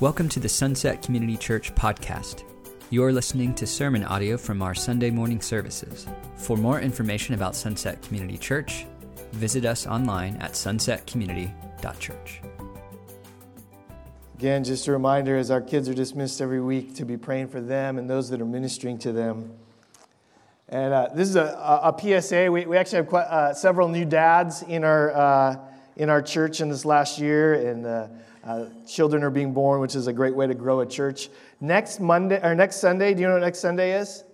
Welcome to the Sunset Community Church podcast. You're listening to sermon audio from our Sunday morning services. For more information about Sunset Community Church, visit us online at sunsetcommunity.church. Again, just a reminder as our kids are dismissed every week to be praying for them and those that are ministering to them. And uh, this is a, a, PSA. We, we actually have quite, uh, several new dads in our, uh, in our church in this last year, and uh, children are being born, which is a great way to grow a church. Next Monday or next Sunday, do you know what next Sunday is?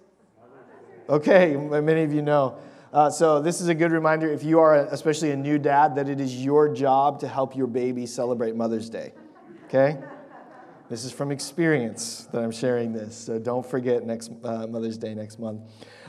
Okay, many of you know. Uh, so this is a good reminder, if you are a, especially a new dad, that it is your job to help your baby celebrate Mother's Day. Okay? This is from experience that I'm sharing this, so don't forget next uh, Mother's Day next month.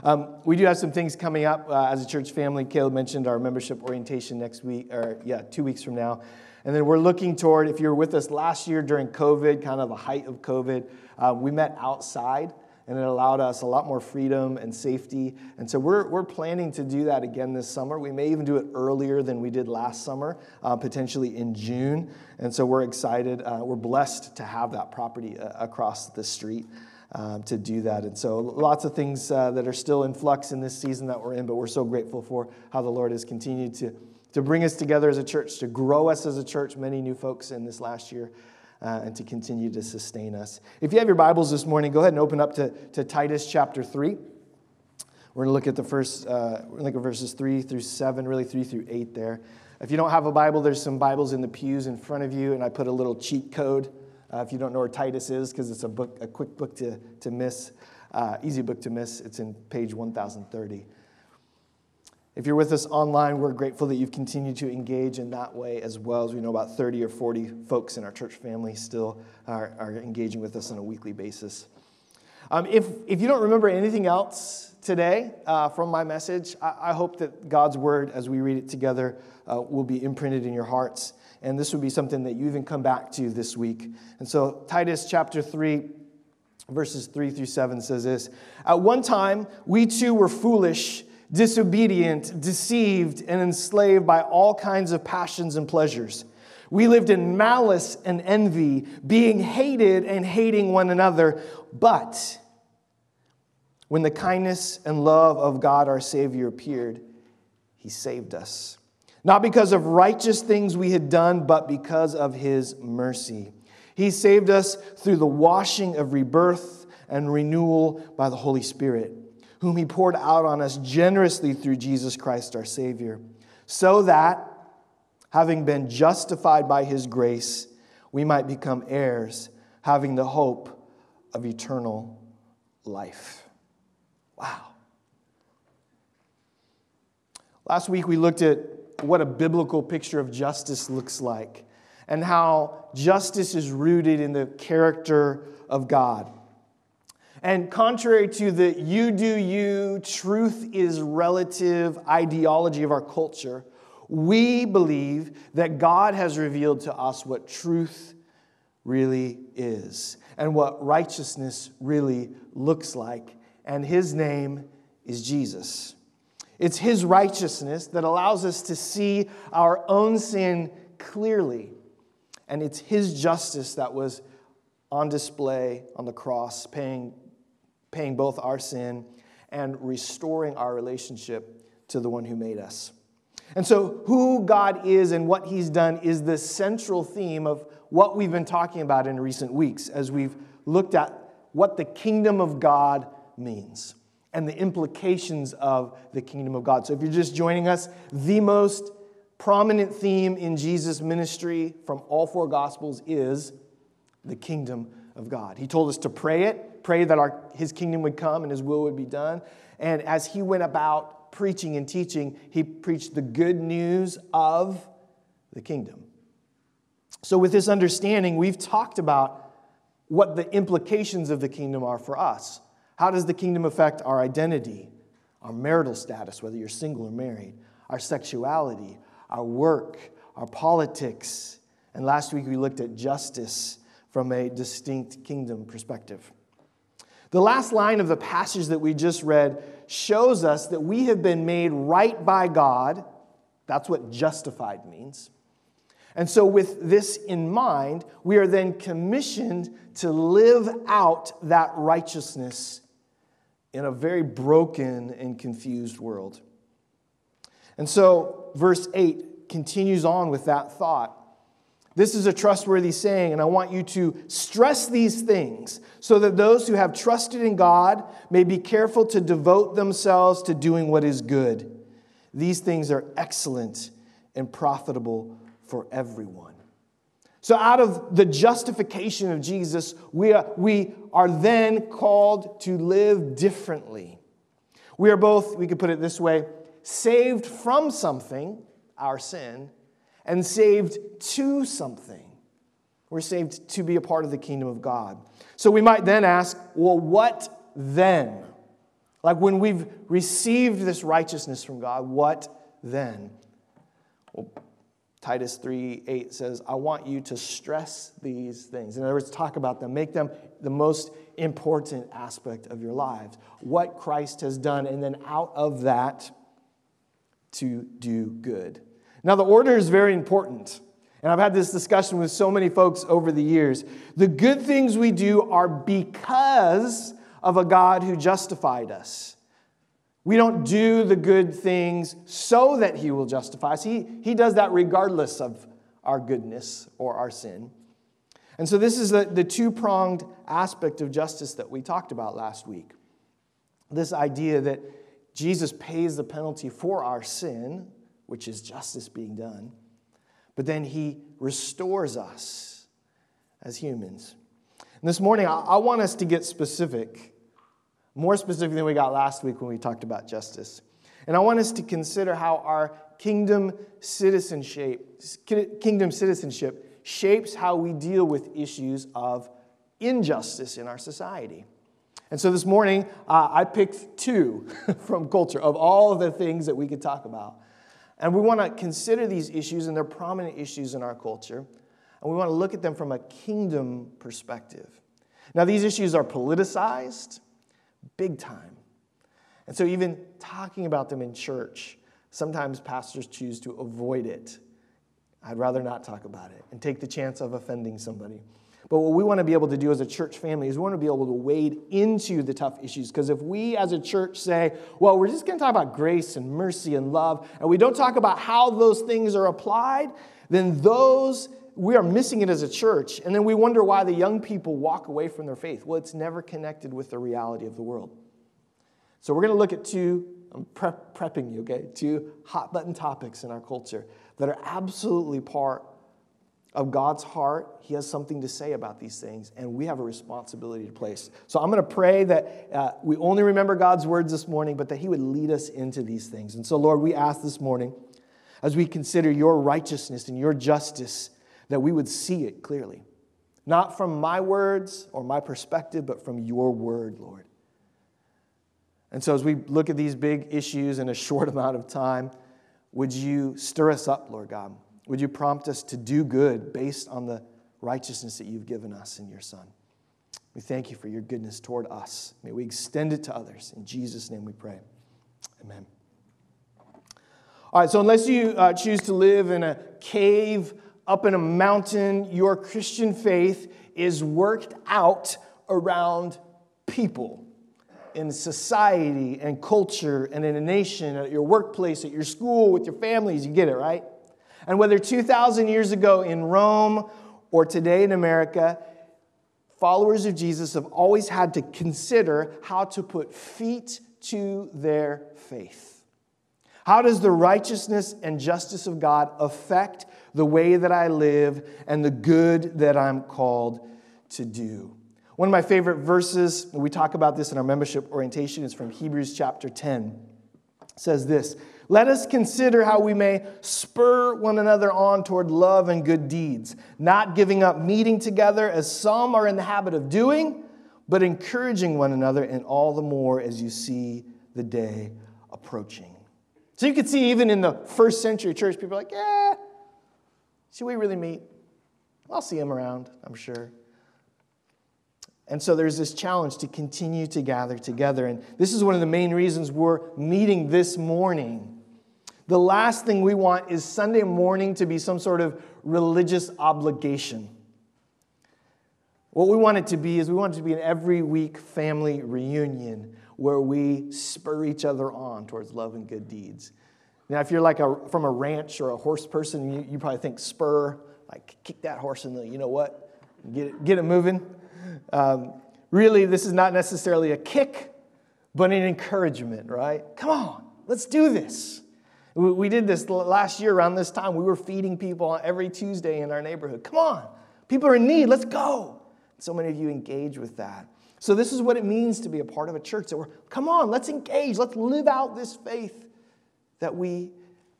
Um, we do have some things coming up uh, as a church family. Caleb mentioned our membership orientation next week, or yeah, two weeks from now. And then we're looking toward, if you were with us last year during COVID, kind of the height of COVID, uh, we met outside and it allowed us a lot more freedom and safety. And so we're, we're planning to do that again this summer. We may even do it earlier than we did last summer, uh, potentially in June. And so we're excited. Uh, we're blessed to have that property uh, across the street. Um, to do that. And so, lots of things uh, that are still in flux in this season that we're in, but we're so grateful for how the Lord has continued to, to bring us together as a church, to grow us as a church, many new folks in this last year uh, and to continue to sustain us. If you have your Bibles this morning, go ahead and open up to, to Titus chapter 3. We're going to look at the first, uh, we're going to look at verses 3 through 7, really 3 through 8 there. If you don't have a Bible, there's some Bibles in the pews in front of you, and I put a little cheat code uh, if you don't know where Titus is, because it's a book, a quick book to, to miss, uh, easy book to miss. It's in page 1030. If you're with us online, we're grateful that you've continued to engage in that way as well. As we know, about 30 or 40 folks in our church family still are, are engaging with us on a weekly basis. Um, if, if you don't remember anything else today uh, from my message, I, I, hope that God's word, as we read it together, uh, will be imprinted in your hearts. And this would be something that you even come back to this week. And so, Titus chapter 3, verses 3 through 7 says this At one time, we too were foolish disobedient, deceived, and enslaved by all kinds of passions and pleasures. We lived in malice and envy, being hated and hating one another. But when the kindness and love of God our Savior appeared, He saved us. Not because of righteous things we had done, but because of His mercy. He saved us through the washing of rebirth and renewal by the Holy Spirit whom he poured out on us generously through Jesus Christ our Savior, so that, having been justified by his grace, we might become heirs, having the hope of eternal life. Wow. Last week we looked at what a biblical picture of justice looks like and how justice is rooted in the character of God. And contrary to the you do you, truth is relative ideology of our culture, we believe that God has revealed to us what truth really is and what righteousness really looks like. And his name is Jesus. It's his righteousness that allows us to see our own sin clearly. And it's his justice that was on display on the cross, paying paying both our sin and restoring our relationship to the one who made us. And so, who God is and what He's done is the central theme of what we've been talking about in recent weeks as we've looked at what the kingdom of God means and the implications of the kingdom of God. So, if you're just joining us, the most prominent theme in Jesus' ministry from all four gospels is the kingdom of God. He told us to pray it, pray that our, his kingdom would come and his will would be done. And as he went about preaching and teaching, he preached the good news of the kingdom. So, with this understanding, we've talked about what the implications of the kingdom are for us. How does the kingdom affect our identity, our marital status, whether you're single or married, our sexuality, our work, our politics? And last week we looked at justice from a distinct kingdom perspective. The last line of the passage that we just read shows us that we have been made right by God. That's what justified means. And so, with this in mind, we are then commissioned to live out that righteousness in a very broken and confused world. And so, verse 8 continues on with that thought. This is a trustworthy saying, and I want you to stress these things so that those who have trusted in God may be careful to devote themselves to doing what is good. These things are excellent and profitable for everyone. So, out of the justification of Jesus, we are, we are then called to live differently. We are both, we could put it this way, saved from something, our sin, and saved to something. We're saved to be a part of the kingdom of God. So we might then ask, well, what then? Like when we've received this righteousness from God, what then? Well, Titus 3 8 says, I want you to stress these things. In other words, talk about them, make them the most important aspect of your lives. What Christ has done, and then out of that, to do good. Now, the order is very important. And I've had this discussion with so many folks over the years. The good things we do are because of a God who justified us. We don't do the good things so that He will justify us. He, he does that regardless of our goodness or our sin. And so, this is the, the two pronged aspect of justice that we talked about last week. This idea that Jesus pays the penalty for our sin, which is justice being done, but then He restores us as humans. And this morning, I, I want us to get specific more specific than we got last week when we talked about justice. And I want us to consider how our kingdom citizenship, kingdom citizenship shapes how we deal with issues of injustice in our society. And so this morning, uh, I picked two from culture of all the things that we could talk about. And we want to consider these issues, and they're prominent issues in our culture. And we want to look at them from a kingdom perspective. Now, these issues are politicized, big time. And so, even talking about them in church, sometimes pastors choose to avoid it. I'd rather not talk about it and take the chance of offending somebody. But what we want to be able to do as a church family is we want to be able to wade into the tough issues. Because if we as a church say, well, we're just going to talk about grace and mercy and love, and we don't talk about how those things are applied, then those, we are missing it as a church. And then we wonder why the young people walk away from their faith. Well, it's never connected with the reality of the world. So we're going to look at two, I'm prep, prepping you, okay, two hot button topics in our culture that are absolutely part of God's heart. He has something to say about these things, and we have a responsibility to place. So I'm going to pray that uh, we only remember God's words this morning, but that He would lead us into these things. And so, Lord, we ask this morning, as we consider your righteousness and your justice, that we would see it clearly. Not from my words or my perspective, but from your word, Lord. And so, as we look at these big issues in a short amount of time, would you stir us up, Lord God? Would you prompt us to do good based on the righteousness that you've given us in your Son? We thank you for your goodness toward us. May we extend it to others. In Jesus' name we pray. Amen. All right, so unless you uh, choose to live in a cave up in a mountain, your Christian faith is worked out around people in society and culture and in a nation, at your workplace, at your school, with your families. You get it, right? And whether 2,000 years ago in Rome or today in America, followers of Jesus have always had to consider how to put feet to their faith. How does the righteousness and justice of God affect the way that I live and the good that I'm called to do? One of my favorite verses, we talk about this in our membership orientation, is from Hebrews chapter 10. It says this let us consider how we may spur one another on toward love and good deeds, not giving up meeting together as some are in the habit of doing, but encouraging one another, and all the more as you see the day approaching. So you could see, even in the first century church, people are like, yeah, should we really meet? I'll see him around, I'm sure. And so there's this challenge to continue to gather together. And this is one of the main reasons we're meeting this morning The last thing we want is Sunday morning to be some sort of religious obligation. What we want it to be is we want it to be an every week family reunion where we spur each other on towards love and good deeds. Now, if you're like a, from a ranch or a horse person, you, you probably think spur, like kick that horse in the, you know what, get it, get it moving. Um, really, this is not necessarily a kick, but an encouragement, right? Come on, let's do this. We, did this last year around this time. We were feeding people every Tuesday in our neighborhood. Come on, people are in need, let's go. So many of you engage with that. So, this is what it means to be a part of a church that we're, come on, let's engage, let's live out this faith that we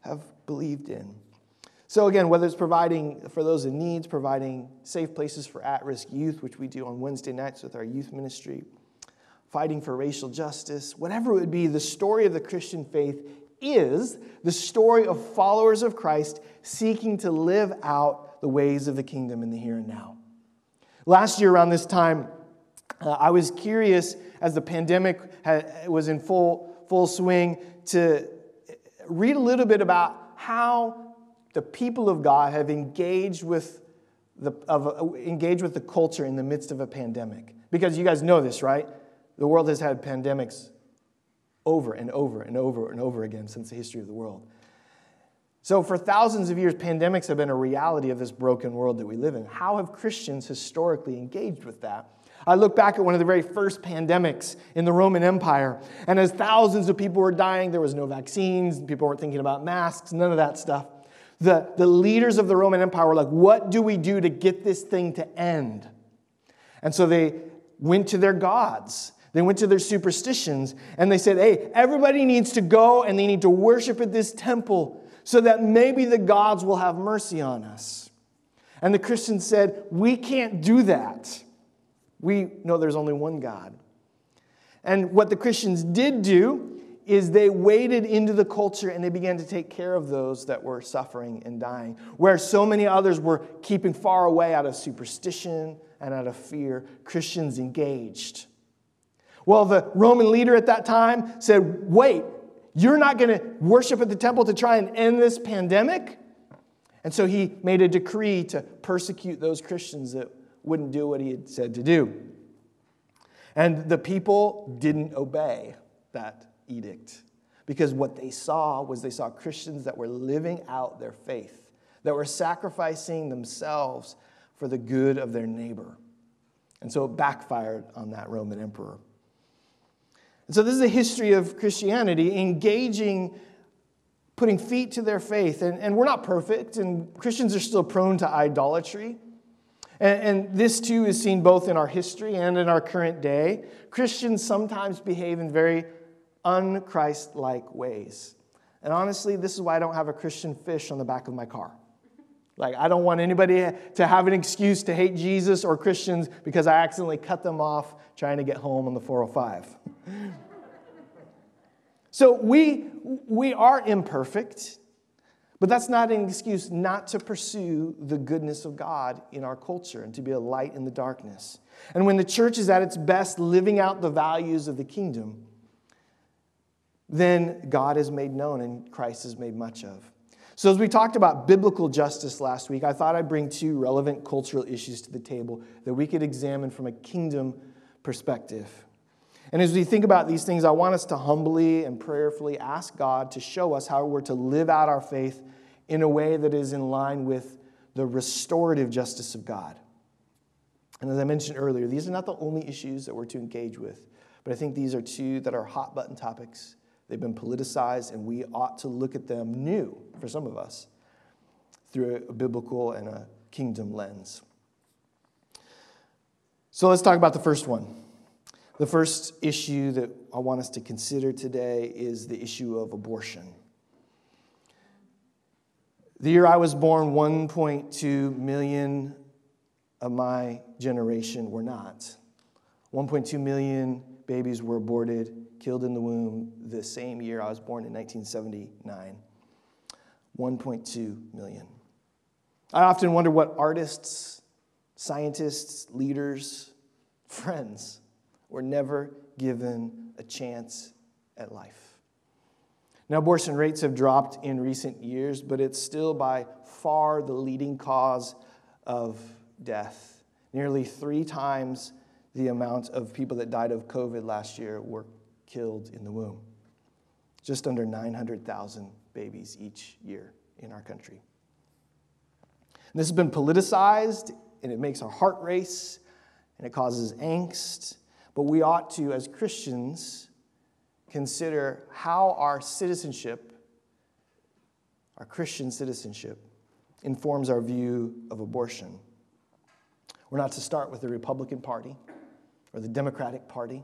have believed in. So, again, whether it's providing for those in needs, providing safe places for at risk youth, which we do on Wednesday nights with our youth ministry, fighting for racial justice, whatever it would be, the story of the Christian faith is the story of followers of Christ seeking to live out the ways of the kingdom in the here and now. Last year, around this time, uh, I was curious as the pandemic was in full, full swing to read a little bit about how the people of God have engaged with the, of, engaged with the culture in the midst of a pandemic. Because you guys know this, right? The world has had pandemics over and over and over and over again since the history of the world. So, for thousands of years, pandemics have been a reality of this broken world that we live in. How have Christians historically engaged with that? I look back at one of the very first pandemics in the Roman Empire, and as thousands of people were dying, there was no vaccines, people weren't thinking about masks, none of that stuff. The, the leaders of the Roman Empire were like, What do we do to get this thing to end? And so they went to their gods. They went to their superstitions and they said, Hey, everybody needs to go and they need to worship at this temple so that maybe the gods will have mercy on us. And the Christians said, We can't do that. We know there's only one God. And what the Christians did do is they waded into the culture and they began to take care of those that were suffering and dying. Where so many others were keeping far away out of superstition and out of fear, Christians engaged. Well, the Roman leader at that time said, Wait, you're not going to worship at the temple to try and end this pandemic? And so he made a decree to persecute those Christians that wouldn't do what he had said to do. And the people didn't obey that edict because what they saw was they saw Christians that were living out their faith, that were sacrificing themselves for the good of their neighbor. And so it backfired on that Roman emperor. And so, this is a history of Christianity engaging, putting feet to their faith. And, and we're not perfect, and Christians are still prone to idolatry. And, and this too is seen both in our history and in our current day. Christians sometimes behave in very unchrist like ways. And honestly, this is why I don't have a Christian fish on the back of my car. Like, I don't want anybody to have an excuse to hate Jesus or Christians because I accidentally cut them off trying to get home on the 405. so we, we are imperfect, but that's not an excuse not to pursue the goodness of God in our culture and to be a light in the darkness. And when the church is at its best living out the values of the kingdom, then God is made known and Christ is made much of. So, as we talked about biblical justice last week, I thought I'd bring two relevant cultural issues to the table that we could examine from a kingdom perspective. And as we think about these things, I want us to humbly and prayerfully ask God to show us how we're to live out our faith in a way that is in line with the restorative justice of God. And as I mentioned earlier, these are not the only issues that we're to engage with, but I think these are two that are hot button topics. They've been politicized, and we ought to look at them new for some of us through a biblical and a kingdom lens. So let's talk about the first one. The first issue that I want us to consider today is the issue of abortion. The year I was born, 1.2 million of my generation were not. 1.2 million babies were aborted, killed in the womb the same year I was born in 1979. 1.2 million. I often wonder what artists, scientists, leaders, friends were never given a chance at life. Now, abortion rates have dropped in recent years, but it's still by far the leading cause of death. Nearly three times the amount of people that died of COVID last year were killed in the womb. Just under 900,000 babies each year in our country. And this has been politicized, and it makes our heart race, and it causes angst. But we ought to, as Christians, consider how our citizenship, our Christian citizenship, informs our view of abortion. We're not to start with the Republican Party or the Democratic Party.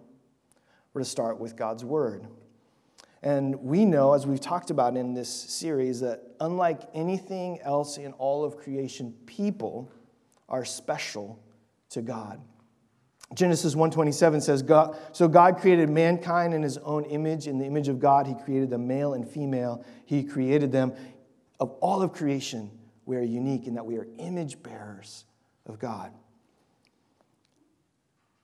We're to start with God's Word. And we know, as we've talked about in this series, that unlike anything else in all of creation, people are special to God. Genesis 1:27 says God so God created mankind in his own image in the image of God he created them male and female he created them of all of creation we are unique in that we are image bearers of God.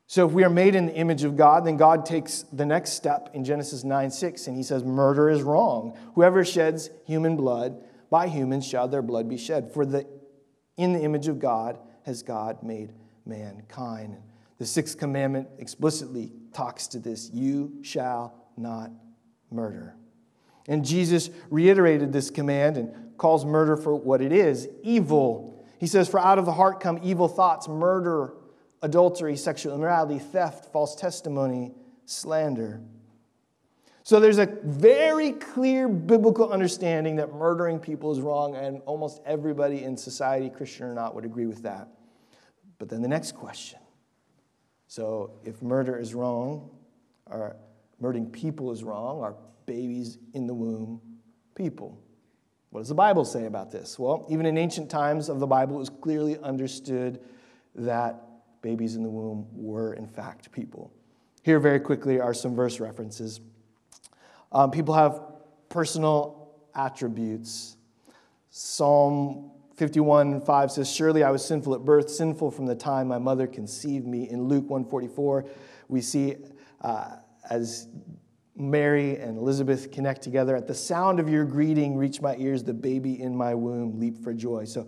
So if we are made in the image of God then God takes the next step in Genesis 9:6 and he says murder is wrong whoever sheds human blood by humans shall their blood be shed for the in the image of God has God made mankind. The sixth commandment explicitly talks to this you shall not murder. And Jesus reiterated this command and calls murder for what it is evil. He says, For out of the heart come evil thoughts, murder, adultery, sexual immorality, theft, false testimony, slander. So there's a very clear biblical understanding that murdering people is wrong, and almost everybody in society, Christian or not, would agree with that. But then the next question so if murder is wrong, or murdering people is wrong, are babies in the womb people? What does the Bible say about this? Well, even in ancient times of the Bible, it was clearly understood that babies in the womb were, in fact, people. Here, very quickly, are some verse references. Um, people have personal attributes. Psalm 51 5 says, Surely I was sinful at birth, sinful from the time my mother conceived me. In Luke 144, we see uh, as Mary and Elizabeth connect together, at the sound of your greeting reach my ears, the baby in my womb leap for joy. So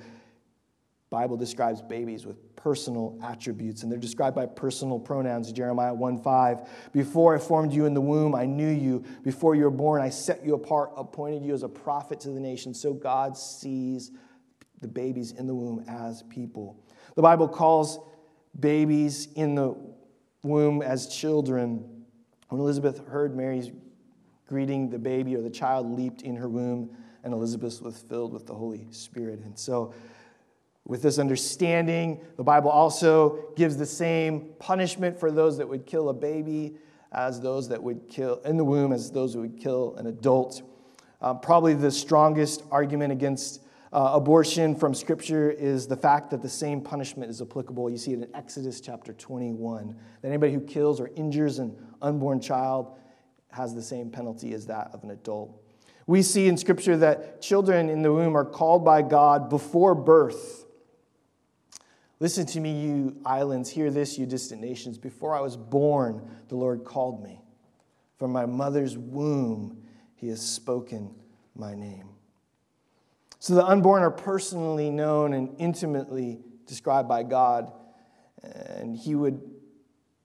Bible describes babies with personal attributes, and they're described by personal pronouns. Jeremiah 1 5. Before I formed you in the womb, I knew you. Before you were born, I set you apart, appointed you as a prophet to the nation. So God sees the babies in the womb as people. The Bible calls babies in the womb as children. When Elizabeth heard Mary's greeting, the baby or the child leaped in her womb, and Elizabeth was filled with the Holy Spirit. And so, with this understanding, the Bible also gives the same punishment for those that would kill a baby as those that would kill in the womb as those that would kill an adult. Uh, probably the strongest argument against uh, abortion from Scripture is the fact that the same punishment is applicable. You see it in Exodus chapter 21. That anybody who kills or injures an unborn child has the same penalty as that of an adult. We see in Scripture that children in the womb are called by God before birth. Listen to me, you islands. Hear this, you distant nations. Before I was born, the Lord called me. From my mother's womb, he has spoken my name. So the unborn are personally known and intimately described by God, and he would,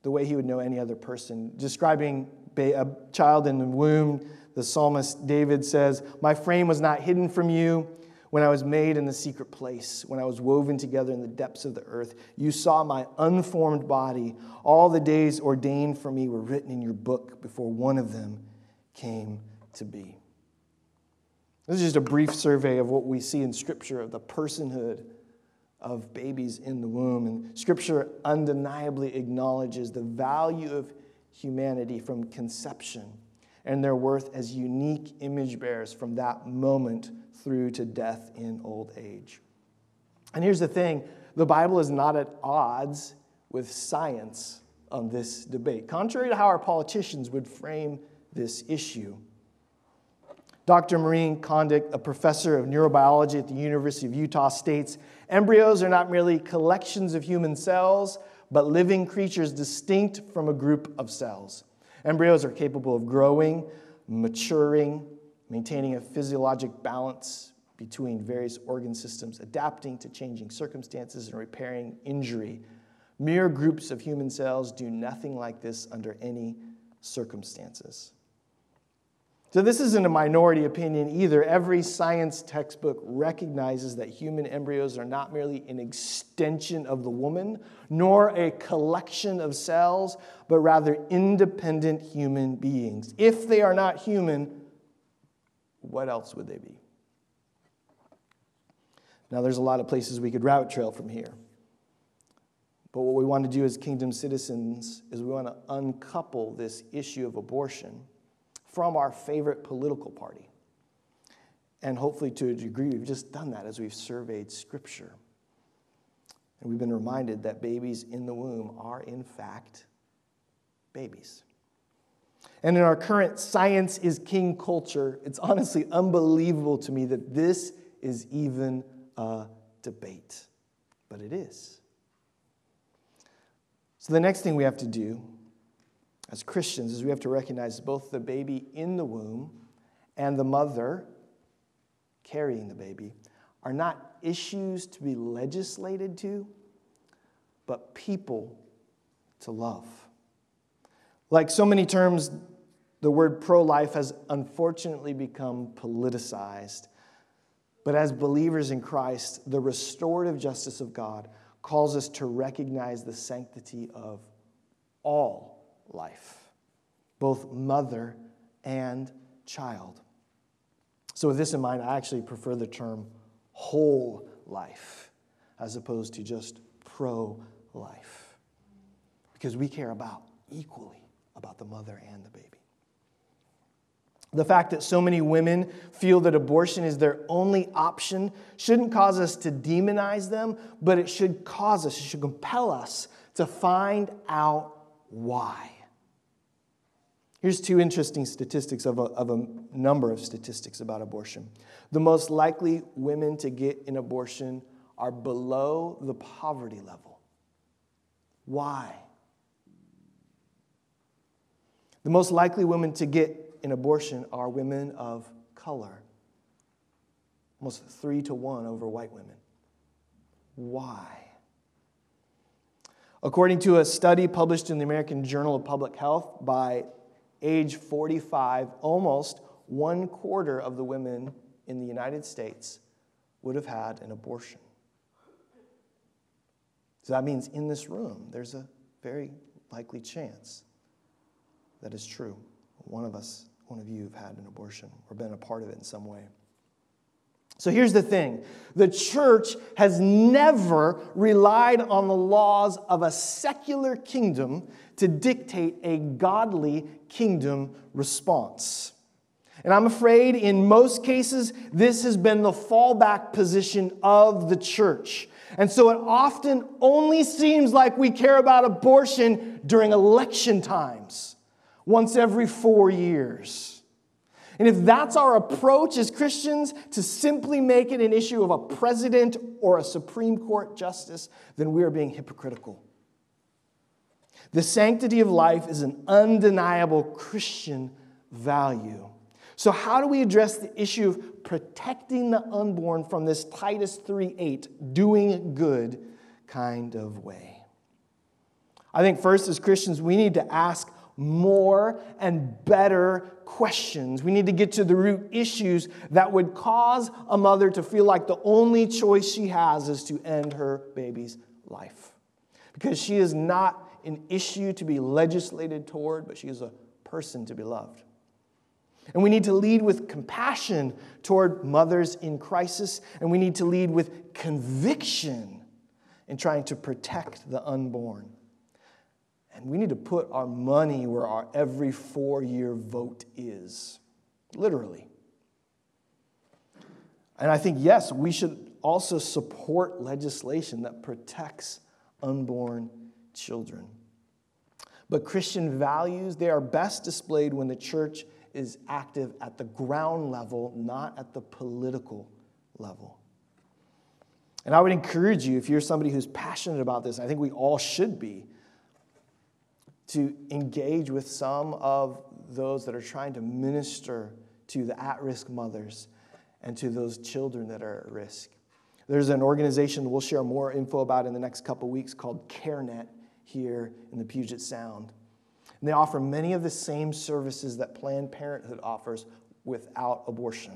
the way he would know any other person. Describing a child in the womb, the psalmist David says, My frame was not hidden from you when I was made in the secret place, when I was woven together in the depths of the earth. You saw my unformed body. All the days ordained for me were written in your book before one of them came to be. This is just a brief survey of what we see in Scripture of the personhood of babies in the womb. And Scripture undeniably acknowledges the value of humanity from conception and their worth as unique image bearers from that moment through to death in old age. And here's the thing the Bible is not at odds with science on this debate, contrary to how our politicians would frame this issue. Dr. Maureen Condic, a professor of neurobiology at the University of Utah, states embryos are not merely collections of human cells, but living creatures distinct from a group of cells. Embryos are capable of growing, maturing, maintaining a physiologic balance between various organ systems, adapting to changing circumstances, and repairing injury. Mere groups of human cells do nothing like this under any circumstances. So, this isn't a minority opinion either. Every science textbook recognizes that human embryos are not merely an extension of the woman, nor a collection of cells, but rather independent human beings. If they are not human, what else would they be? Now, there's a lot of places we could route trail from here. But what we want to do as kingdom citizens is we want to uncouple this issue of abortion from our favorite political party. And hopefully, to a degree, we've just done that as we've surveyed Scripture. And we've been reminded that babies in the womb are, in fact, babies. And in our current science is king culture, it's honestly unbelievable to me that this is even a debate, but it is. So, the next thing we have to do as Christians is we have to recognize both the baby in the womb and the mother carrying the baby are not issues to be legislated to, but people to love. Like so many terms, the word pro life has unfortunately become politicized but as believers in Christ, the restorative justice of God calls us to recognize the sanctity of all life, both mother and child. So, with this in mind, I actually prefer the term whole life as opposed to just pro life because we care about equally about the mother and the baby. The fact that so many women feel that abortion is their only option shouldn't cause us to demonize them, but it should cause us, it should compel us to find out why. Here's two interesting statistics of a, of a number of statistics about abortion. The most likely women to get an abortion are below the poverty level. Why? The most likely women to get an abortion are women of color, almost three to one over white women. Why? According to a study published in the American Journal of Public Health, by age 45, almost one quarter of the women in the United States would have had an abortion. So that means in this room, there's a very likely chance that is true. One of us one of you have had an abortion or been a part of it in some way. So here's the thing the church has never relied on the laws of a secular kingdom to dictate a godly kingdom response. And I'm afraid in most cases, this has been the fallback position of the church. And so it often only seems like we care about abortion during election times once every four years. And if that's our approach as Christians to simply make it an issue of a president or a Supreme Court justice, then we are being hypocritical. The sanctity of life is an undeniable Christian value. So, how do we address the issue of protecting the unborn from this Titus 3:8 doing good kind of way? I think first as Christians we need to ask more and better questions. We need to get to the root issues that would cause a mother to feel like the only choice she has is to end her baby's life. Because she is not an issue to be legislated toward, but she is a person to be loved. And we need to lead with compassion toward mothers in crisis, and we need to lead with conviction in trying to protect the unborn. And we need to put our money where our every four year vote is, literally. And I think, yes, we should also support legislation that protects unborn children. But Christian values, they are best displayed when the church is active at the ground level, not at the political level. And I would encourage you, if you're somebody who's passionate about this, I think we all should be, to engage with some of those that are trying to minister to the at risk mothers and to those children that are at risk. There's an organization we'll share more info about in the next couple weeks called CareNet here in the Puget Sound. And they offer many of the same services that Planned Parenthood offers without abortion.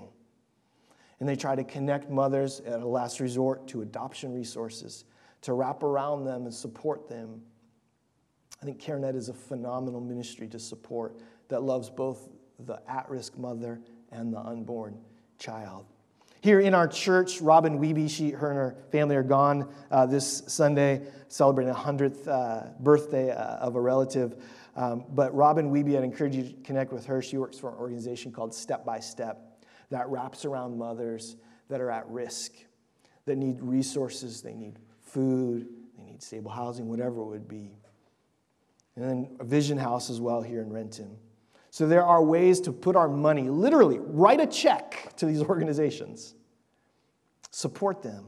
And they try to connect mothers at a last resort to adoption resources, to wrap around them and support them. I think CareNet is a phenomenal ministry to support that loves both the at risk mother and the unborn child. Here in our church, Robin Wiebe, she, her and her family are gone uh, this Sunday, celebrating the 100th uh, birthday uh, of a relative. Um, but Robin Wiebe, I'd encourage you to connect with her. She works for an organization called Step by Step that wraps around mothers that are at risk, that need resources, they need food, they need stable housing, whatever it would be. And then a vision house as well here in Renton. So there are ways to put our money, literally, write a check to these organizations, support them,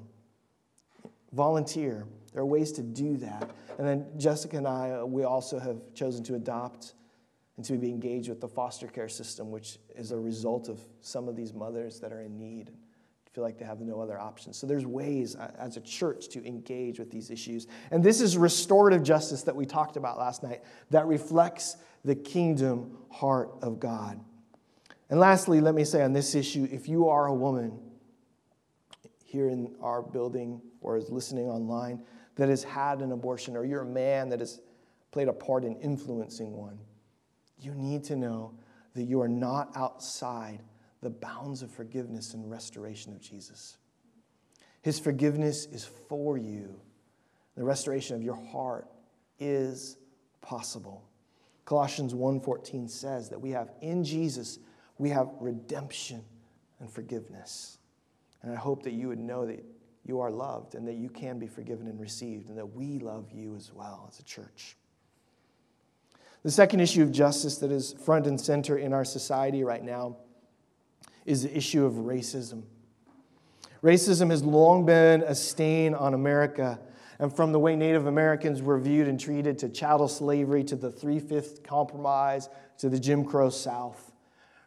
volunteer. There are ways to do that. And then Jessica and I, we also have chosen to adopt and to be engaged with the foster care system, which is a result of some of these mothers that are in need feel like they have no other options. So there's ways uh, as a church to engage with these issues. And this is restorative justice that we talked about last night that reflects the kingdom heart of God. And lastly, let me say on this issue if you are a woman here in our building or is listening online that has had an abortion, or you're a man that has played a part in influencing one, you need to know that you are not outside the bounds of forgiveness and restoration of Jesus. His forgiveness is for you. The restoration of your heart is possible. Colossians 1:14 says that we have in Jesus we have redemption and forgiveness. And I hope that you would know that you are loved and that you can be forgiven and received and that we love you as well as a church. The second issue of justice that is front and center in our society right now is the issue of racism. Racism has long been a stain on America and from the way Native Americans were viewed and treated to chattel slavery to the Three Fifth Compromise to the Jim Crow South.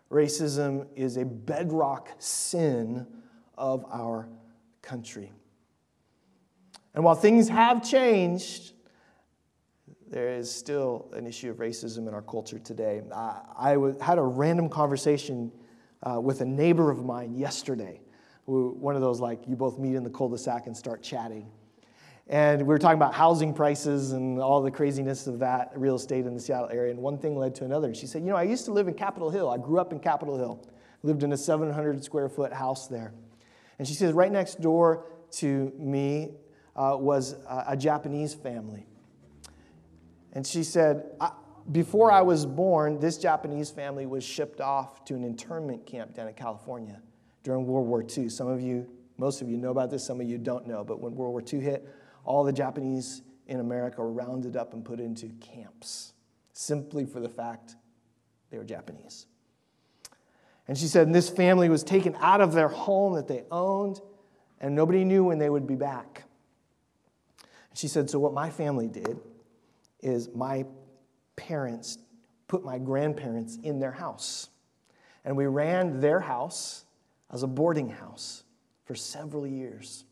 Racism is a bedrock sin of our country. And while things have changed, there is still an issue of racism in our culture today. I, I had a random conversation uh, with a neighbor of mine yesterday. One of those, like, you both meet in the cul de sac and start chatting. And we were talking about housing prices and all the craziness of that real estate in the Seattle area. And one thing led to another. And she said, You know, I used to live in Capitol Hill. I grew up in Capitol Hill, lived in a 700 square foot house there. And she says, Right next door to me uh, was a Japanese family. And she said, Before I was born, this Japanese family was shipped off to an internment camp down in California during World War II. Some of you, most of you know about this, some of you don't know. But when World War II hit, all the Japanese in America were rounded up and put into camps simply for the fact they were Japanese. And she said, and this family was taken out of their home that they owned, and nobody knew when they would be back. And she said, so what my family did is my parents put my grandparents in their house. And we ran their house as a boarding house for several years.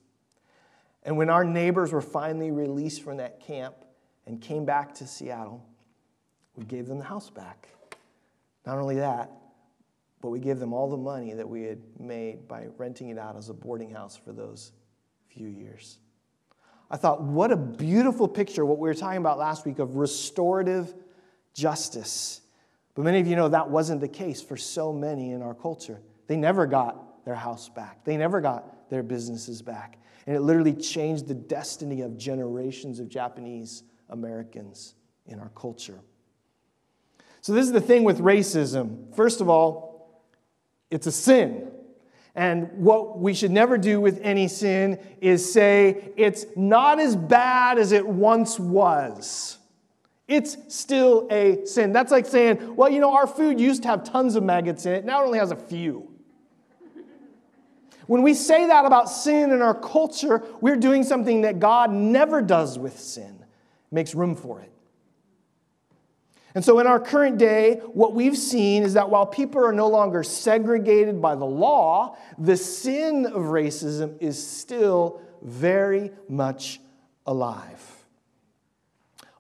And when our neighbors were finally released from that camp and came back to Seattle, we gave them the house back. Not only that, but we gave them all the money that we had made by renting it out as a boarding house for those few years. I thought, what a beautiful picture, what we were talking about last week of restorative justice. But many of you know that wasn't the case for so many in our culture. They never got their house back, they never got their businesses back. And it literally changed the destiny of generations of Japanese Americans in our culture. So, this is the thing with racism. First of all, it's a sin. And what we should never do with any sin is say it's not as bad as it once was. It's still a sin. That's like saying, well, you know, our food used to have tons of maggots in it, now it only has a few. When we say that about sin in our culture, we're doing something that God never does with sin, makes room for it. And so, in our current day, what we've seen is that while people are no longer segregated by the law, the sin of racism is still very much alive.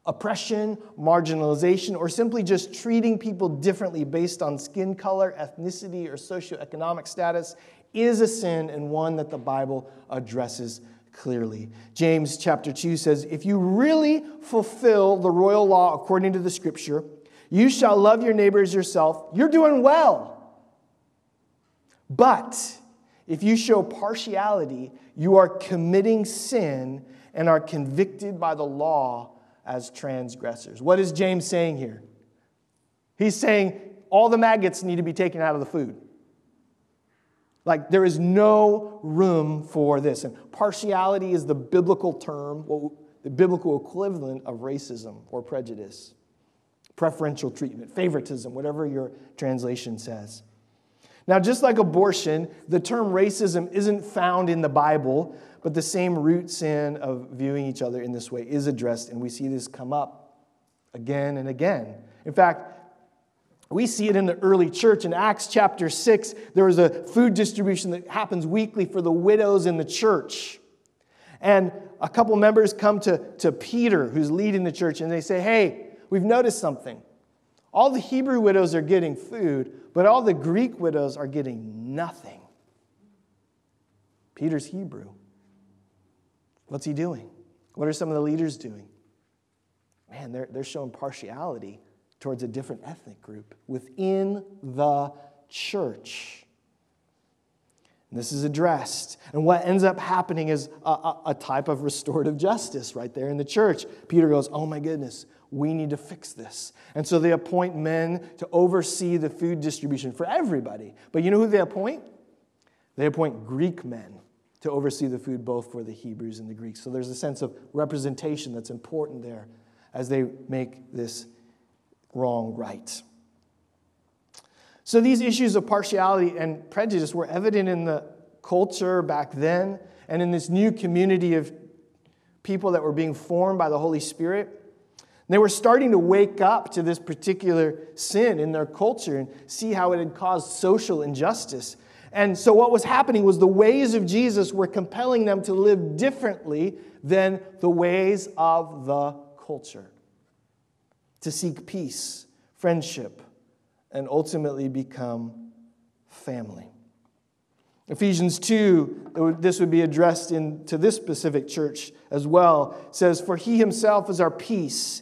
Oppression, marginalization, or simply just treating people differently based on skin color, ethnicity, or socioeconomic status is a sin and one that the Bible addresses clearly. James chapter 2 says, If you really fulfill the royal law according to the scripture, you shall love your neighbor as yourself, you're doing well. But if you show partiality, you are committing sin and are convicted by the law as transgressors. What is James saying here? He's saying all the maggots need to be taken out of the food. Like, there is no room for this. And partiality is the biblical term, the biblical equivalent of racism or prejudice, preferential treatment, favoritism, whatever your translation says. Now, just like abortion, the term racism isn't found in the Bible, but the same root sin of viewing each other in this way is addressed, and we see this come up again and again. In fact, we see it in the early church. In Acts chapter 6, there was a food distribution that happens weekly for the widows in the church. And a couple members come to, to Peter, who's leading the church, and they say, Hey, we've noticed something. All the Hebrew widows are getting food, but all the Greek widows are getting nothing. Peter's Hebrew. What's he doing? What are some of the leaders doing? Man, they're, they're showing partiality towards a different ethnic group within the church. This is addressed. And what ends up happening is a, a, a, type of restorative justice right there in the church. Peter goes, Oh my goodness, we need to fix this. And so they appoint men to oversee the food distribution for everybody. But you know who they appoint? They appoint Greek men to oversee the food both for the Hebrews and the Greeks. So there's a sense of representation that's important there as they make this wrong right. So these issues of partiality and prejudice were evident in the culture back then and in this new community of people that were being formed by the Holy Spirit. They were starting to wake up to this particular sin in their culture and see how it had caused social injustice and so, what was happening was the ways of Jesus were compelling them to live differently than the ways of the culture, to seek peace, friendship, and ultimately become family. Ephesians 2, this would be addressed in, to this specific church as well, says, For he himself is our peace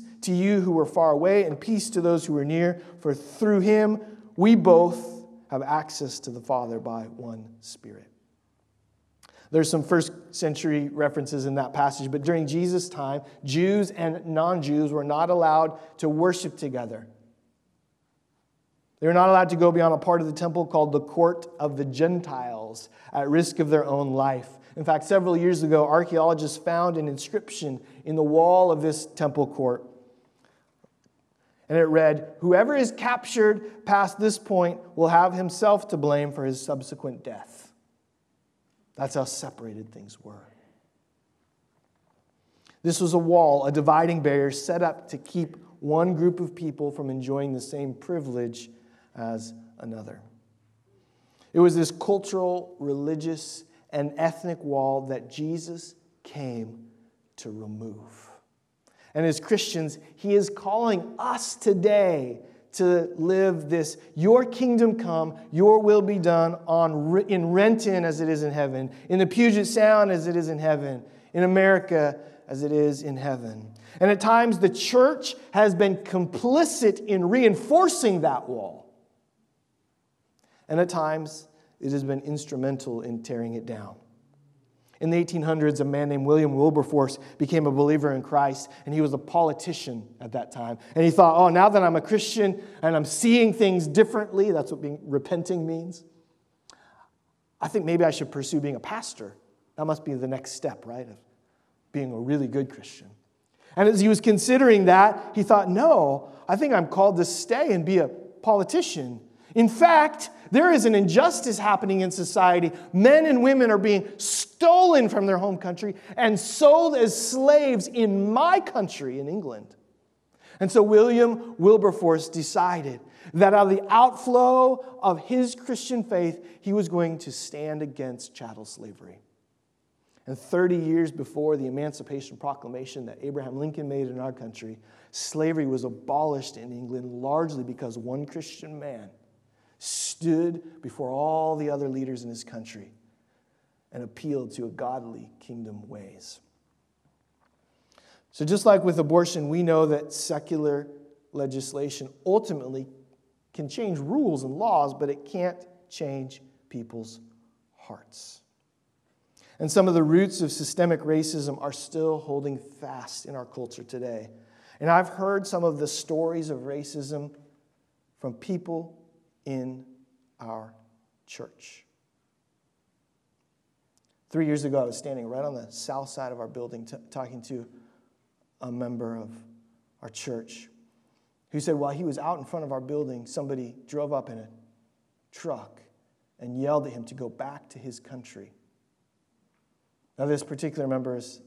to you who were far away, and peace to those who were near. For through him we both have access to the Father by one Spirit. There's some first century references in that passage, but during Jesus' time, Jews and non Jews were not allowed to worship together. They were not allowed to go beyond a part of the temple called the court of the Gentiles at risk of their own life. In fact, several years ago, archaeologists found an inscription in the wall of this temple court and it read, Whoever is captured past this point will have himself to blame for his subsequent death. That's how separated things were. This was a wall, a dividing barrier set up to keep one group of people from enjoying the same privilege as another. It was this cultural, religious, and ethnic wall that Jesus came to remove. And as Christians, He is calling us today to live this Your kingdom come, Your will be done on, in Renton as it is in heaven, in the Puget Sound as it is in heaven, in America as it is in heaven. And at times, the church has been complicit in reinforcing that wall. And at times, it has been instrumental in tearing it down. In the 1800s, a man named William Wilberforce became a believer in Christ, and he was a politician at that time. And he thought, oh, now that I'm a Christian and I'm seeing things differently, that's what being repenting means. I think maybe I should pursue being a pastor. That must be the next step, right? Of being a really good Christian. And as he was considering that, he thought, no, I think I'm called to stay and be a politician. In fact, there is an injustice happening in society. Men and women are being stolen from their home country and sold as slaves in my country, in England. And so William Wilberforce decided that out of the outflow of his Christian faith, he was going to stand against chattel slavery. And 30 years before the Emancipation Proclamation that Abraham Lincoln made in our country, slavery was abolished in England largely because one Christian man stood before all the other leaders in his country and appealed to a godly kingdom ways. So, just like with abortion, we know that secular legislation ultimately can change rules and laws, but it can't change people's hearts. And some of the roots of systemic racism are still holding fast in our culture today. And I've heard some of the stories of racism from people in our church. Three years ago, I was standing right on the south side of our building t- talking to a member of our church who said while he was out in front of our building, somebody drove up in a truck and yelled at him to go back to his country. Now, this particular member has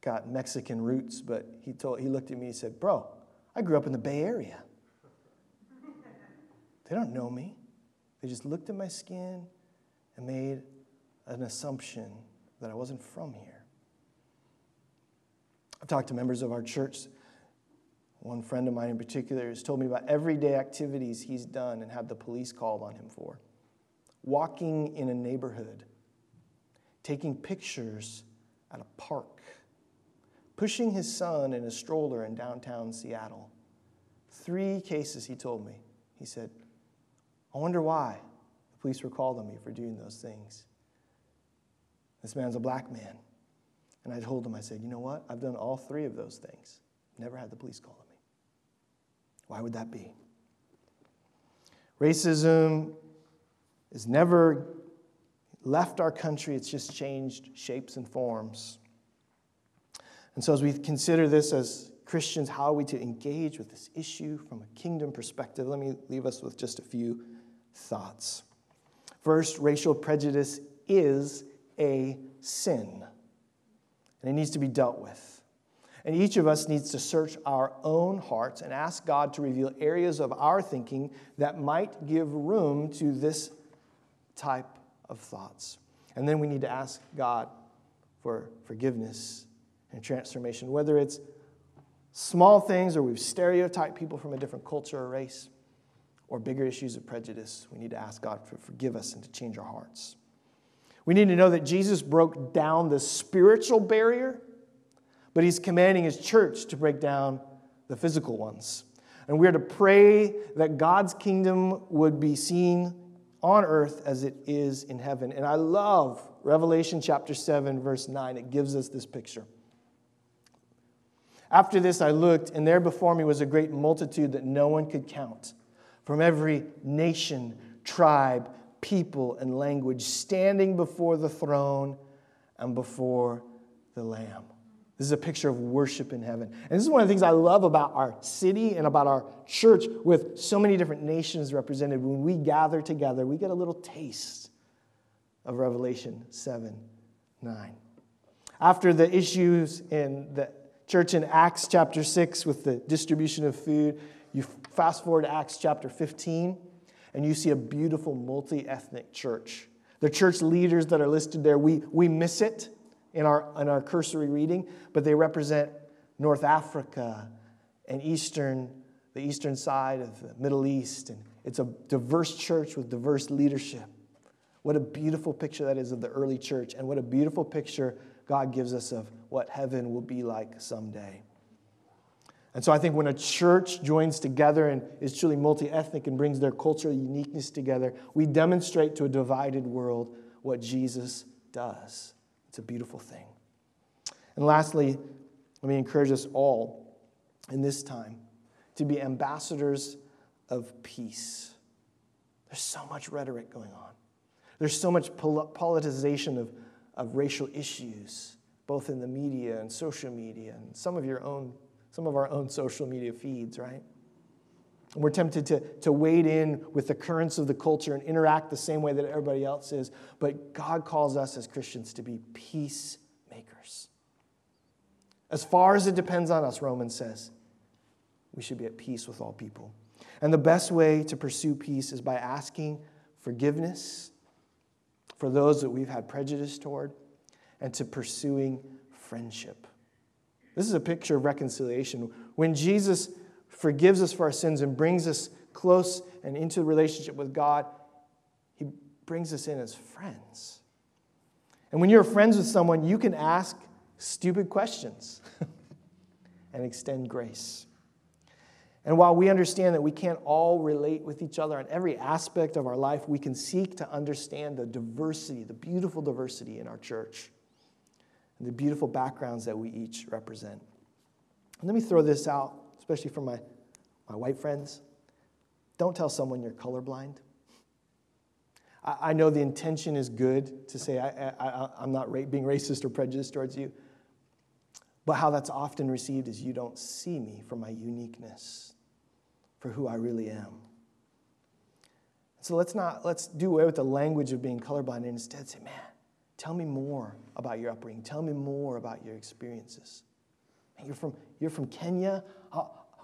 got Mexican roots, but he, told, he looked at me and said, Bro, I grew up in the Bay Area. They don't know me. They just looked at my skin and made an assumption that I wasn't from here. I've talked to members of our church. One friend of mine in particular has told me about everyday activities he's done and had the police called on him for. Walking in a neighborhood, taking pictures at a park, pushing his son in a stroller in downtown Seattle. Three cases, he told me. He said, I wonder why the police were called on me for doing those things. This man's a black man. And I told him, I said, you know what? I've done all three of those things. Never had the police call on me. Why would that be? Racism has never left our country, it's just changed shapes and forms. And so, as we consider this as Christians, how are we to engage with this issue from a kingdom perspective? Let me leave us with just a few thoughts. First, racial prejudice is a sin, and it needs to be dealt with. And each of us needs to search our own hearts and ask God to reveal areas of our thinking that might give room to this type of thoughts. And then we need to ask God for forgiveness and transformation, whether it's small things or we've stereotyped people from a different culture or race or bigger issues of prejudice, we need to ask God to forgive us and to change our hearts. We need to know that Jesus broke down the spiritual barrier, but he's commanding his church to break down the physical ones. And we are to pray that God's kingdom would be seen on earth as it is in heaven. And I love Revelation chapter 7, verse 9. It gives us this picture. After this, I looked, and there before me was a great multitude that no one could count from every nation, tribe, people, and language, standing before the throne and before the Lamb. This is a picture of worship in heaven. And this is one of the things I love about our city and about our church with so many different nations represented. When we gather together, we get a little taste of Revelation 7 9. After the issues in the church in Acts chapter 6 with the distribution of food, you fast forward to Acts chapter 15, and you see a beautiful multi ethnic church. The church leaders that are listed there, we, we miss it in our, in our cursory reading, but they represent North Africa and Eastern, the eastern side of the Middle East. And it's a diverse church with diverse leadership. What a beautiful picture that is of the early church, and what a beautiful picture God gives us of what heaven will be like someday. And so I think when a church joins together and is truly multi ethnic and brings their cultural uniqueness together, we demonstrate to a divided world what Jesus does. It's a beautiful thing. And lastly, let me encourage us all in this time to be ambassadors of peace. There's so much rhetoric going on. There's so much politicization of, of racial issues, both in the media and social media, and some of your own, some of our own social media feeds, right? And we're tempted to, to wade in with the currents of the culture and interact the same way that everybody else is. But God calls us as Christians to be peacemakers. As far as it depends on us, Romans says, we should be at peace with all people. And the best way to pursue peace is by asking forgiveness for those that we've had prejudice toward and to pursuing friendship. This is a picture of reconciliation. When Jesus forgives us for our sins and brings us close and into relationship with God, He brings us in as friends. And when you're friends with someone, you can ask stupid questions and extend grace. And while we understand that we can't all relate with each other on every aspect of our life, we can seek to understand the diversity, the beautiful diversity in our church, and the beautiful backgrounds that we each represent. And let me throw this out, especially for my, my white friends. Don't tell someone you're colorblind. I, I know the intention is good to say I, I'm not ra- being racist or prejudiced towards you, but how that's often received is you don't see me for my uniqueness for who I really am. So let's not let's do away with the language of being colorblind and instead say, man, tell me more about your upbringing. Tell me more about your experiences. You're from you're from Kenya.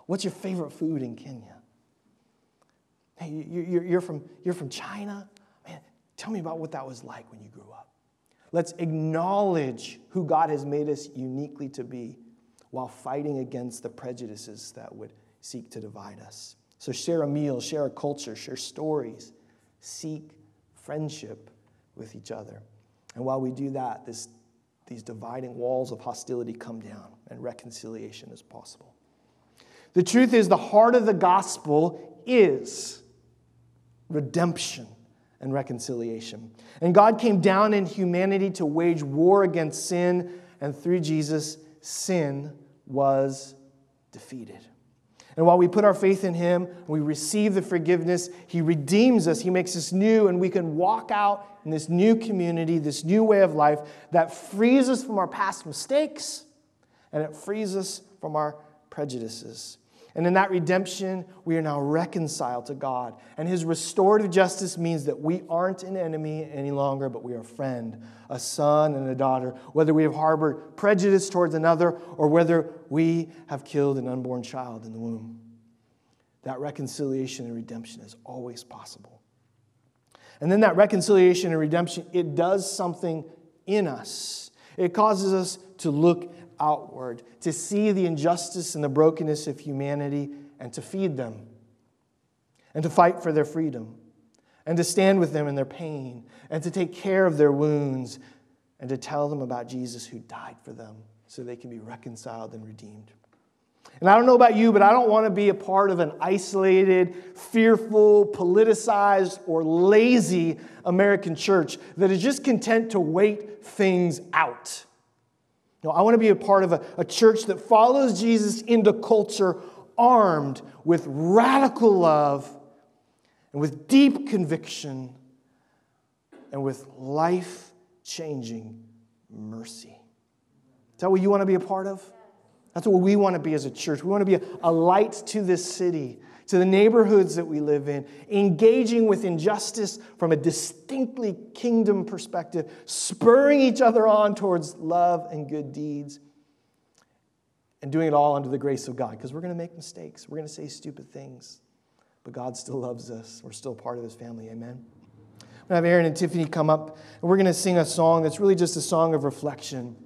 What's your favorite food in Kenya? Hey, you're, you're, from, you're from China. Man, tell me about what that was like when you grew up. Let's acknowledge who God has made us uniquely to be while fighting against the prejudices that would seek to divide us. So share a meal, share a culture, share stories, seek friendship with each other. And while we do that, this, these dividing walls of hostility come down and reconciliation is possible. The truth is, the heart of the gospel is redemption and reconciliation. And God came down in humanity to wage war against sin, and through Jesus, sin was defeated. And while we put our faith in Him, we receive the forgiveness, He redeems us, He makes us new, and we can walk out in this new community, this new way of life that frees us from our past mistakes and it frees us from our prejudices. And in that redemption, we are now reconciled to God. And his restorative justice means that we aren't an enemy any longer, but we are a friend, a son, and a daughter. Whether we have harbored prejudice towards another or whether we have killed an unborn child in the womb. That reconciliation and redemption is always possible. And then that reconciliation and redemption, it does something in us. It causes us to look outward, to see the injustice and the brokenness of humanity and to feed them, and to fight for their freedom, and to stand with them in their pain, and to take care of their wounds, and to tell them about Jesus who died for them so they can be reconciled and redeemed. And I don't know about you, but I don't want to be a part of an isolated, fearful, politicized, or lazy American church that is just content to wait things out. No, I want to be a part of a, a church that follows Jesus into culture armed with radical love and with deep conviction and with life changing mercy. Is that what you want to be a part of? That's what we want to be as a church. We want to be a, a light to this city to the neighborhoods that we live in, engaging with injustice from a distinctly kingdom perspective, spurring each other on towards love and good deeds, and doing it all under the grace of God. Because we're going to make mistakes, we're going to say stupid things, but God still loves us. We're still part of His family. Amen. I'm going to have Aaron and Tiffany come up, and we're going to sing a song that's really just a song of reflection.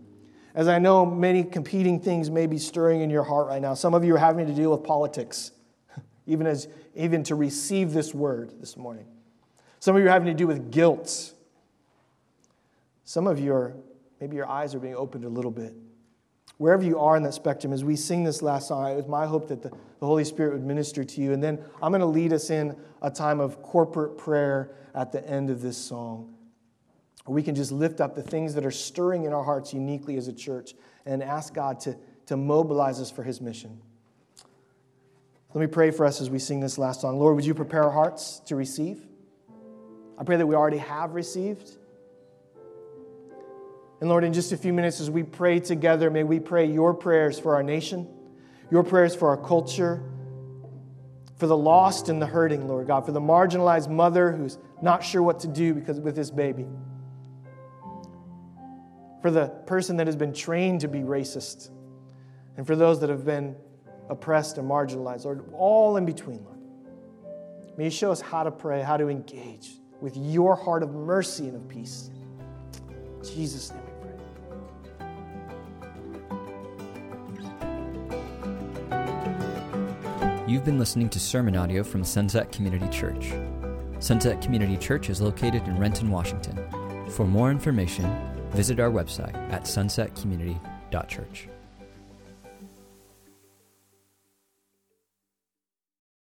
As I know many competing things may be stirring in your heart right now. Some of you are having to deal with politics even, as, even to receive this word this morning. Some of you are having to do with guilt. Some of you are, maybe your eyes are being opened a little bit. Wherever you are in that spectrum, as we sing this last song, it was my hope that the, the Holy Spirit would minister to you. And then I'm going to lead us in a time of corporate prayer at the end of this song. We can just lift up the things that are stirring in our hearts uniquely as a church and ask God to, to mobilize us for his mission. Let me pray for us as we sing this last song. Lord, would you prepare our hearts to receive? I pray that we already have received. And Lord, in just a few minutes as we pray together, may we pray your prayers for our nation, your prayers for our culture, for the lost and the hurting, Lord God, for the marginalized mother who's not sure what to do because with this baby, for the person that has been trained to be racist, and for those that have been oppressed and marginalized, Lord, all in between, Lord. May you show us how to pray, how to engage with your heart of mercy and of peace. In Jesus' name. We pray. You've been listening to sermon audio from Sunset Community Church. Sunset Community Church is located in Renton, Washington. For more information, visit our website at sunsetcommunity.church.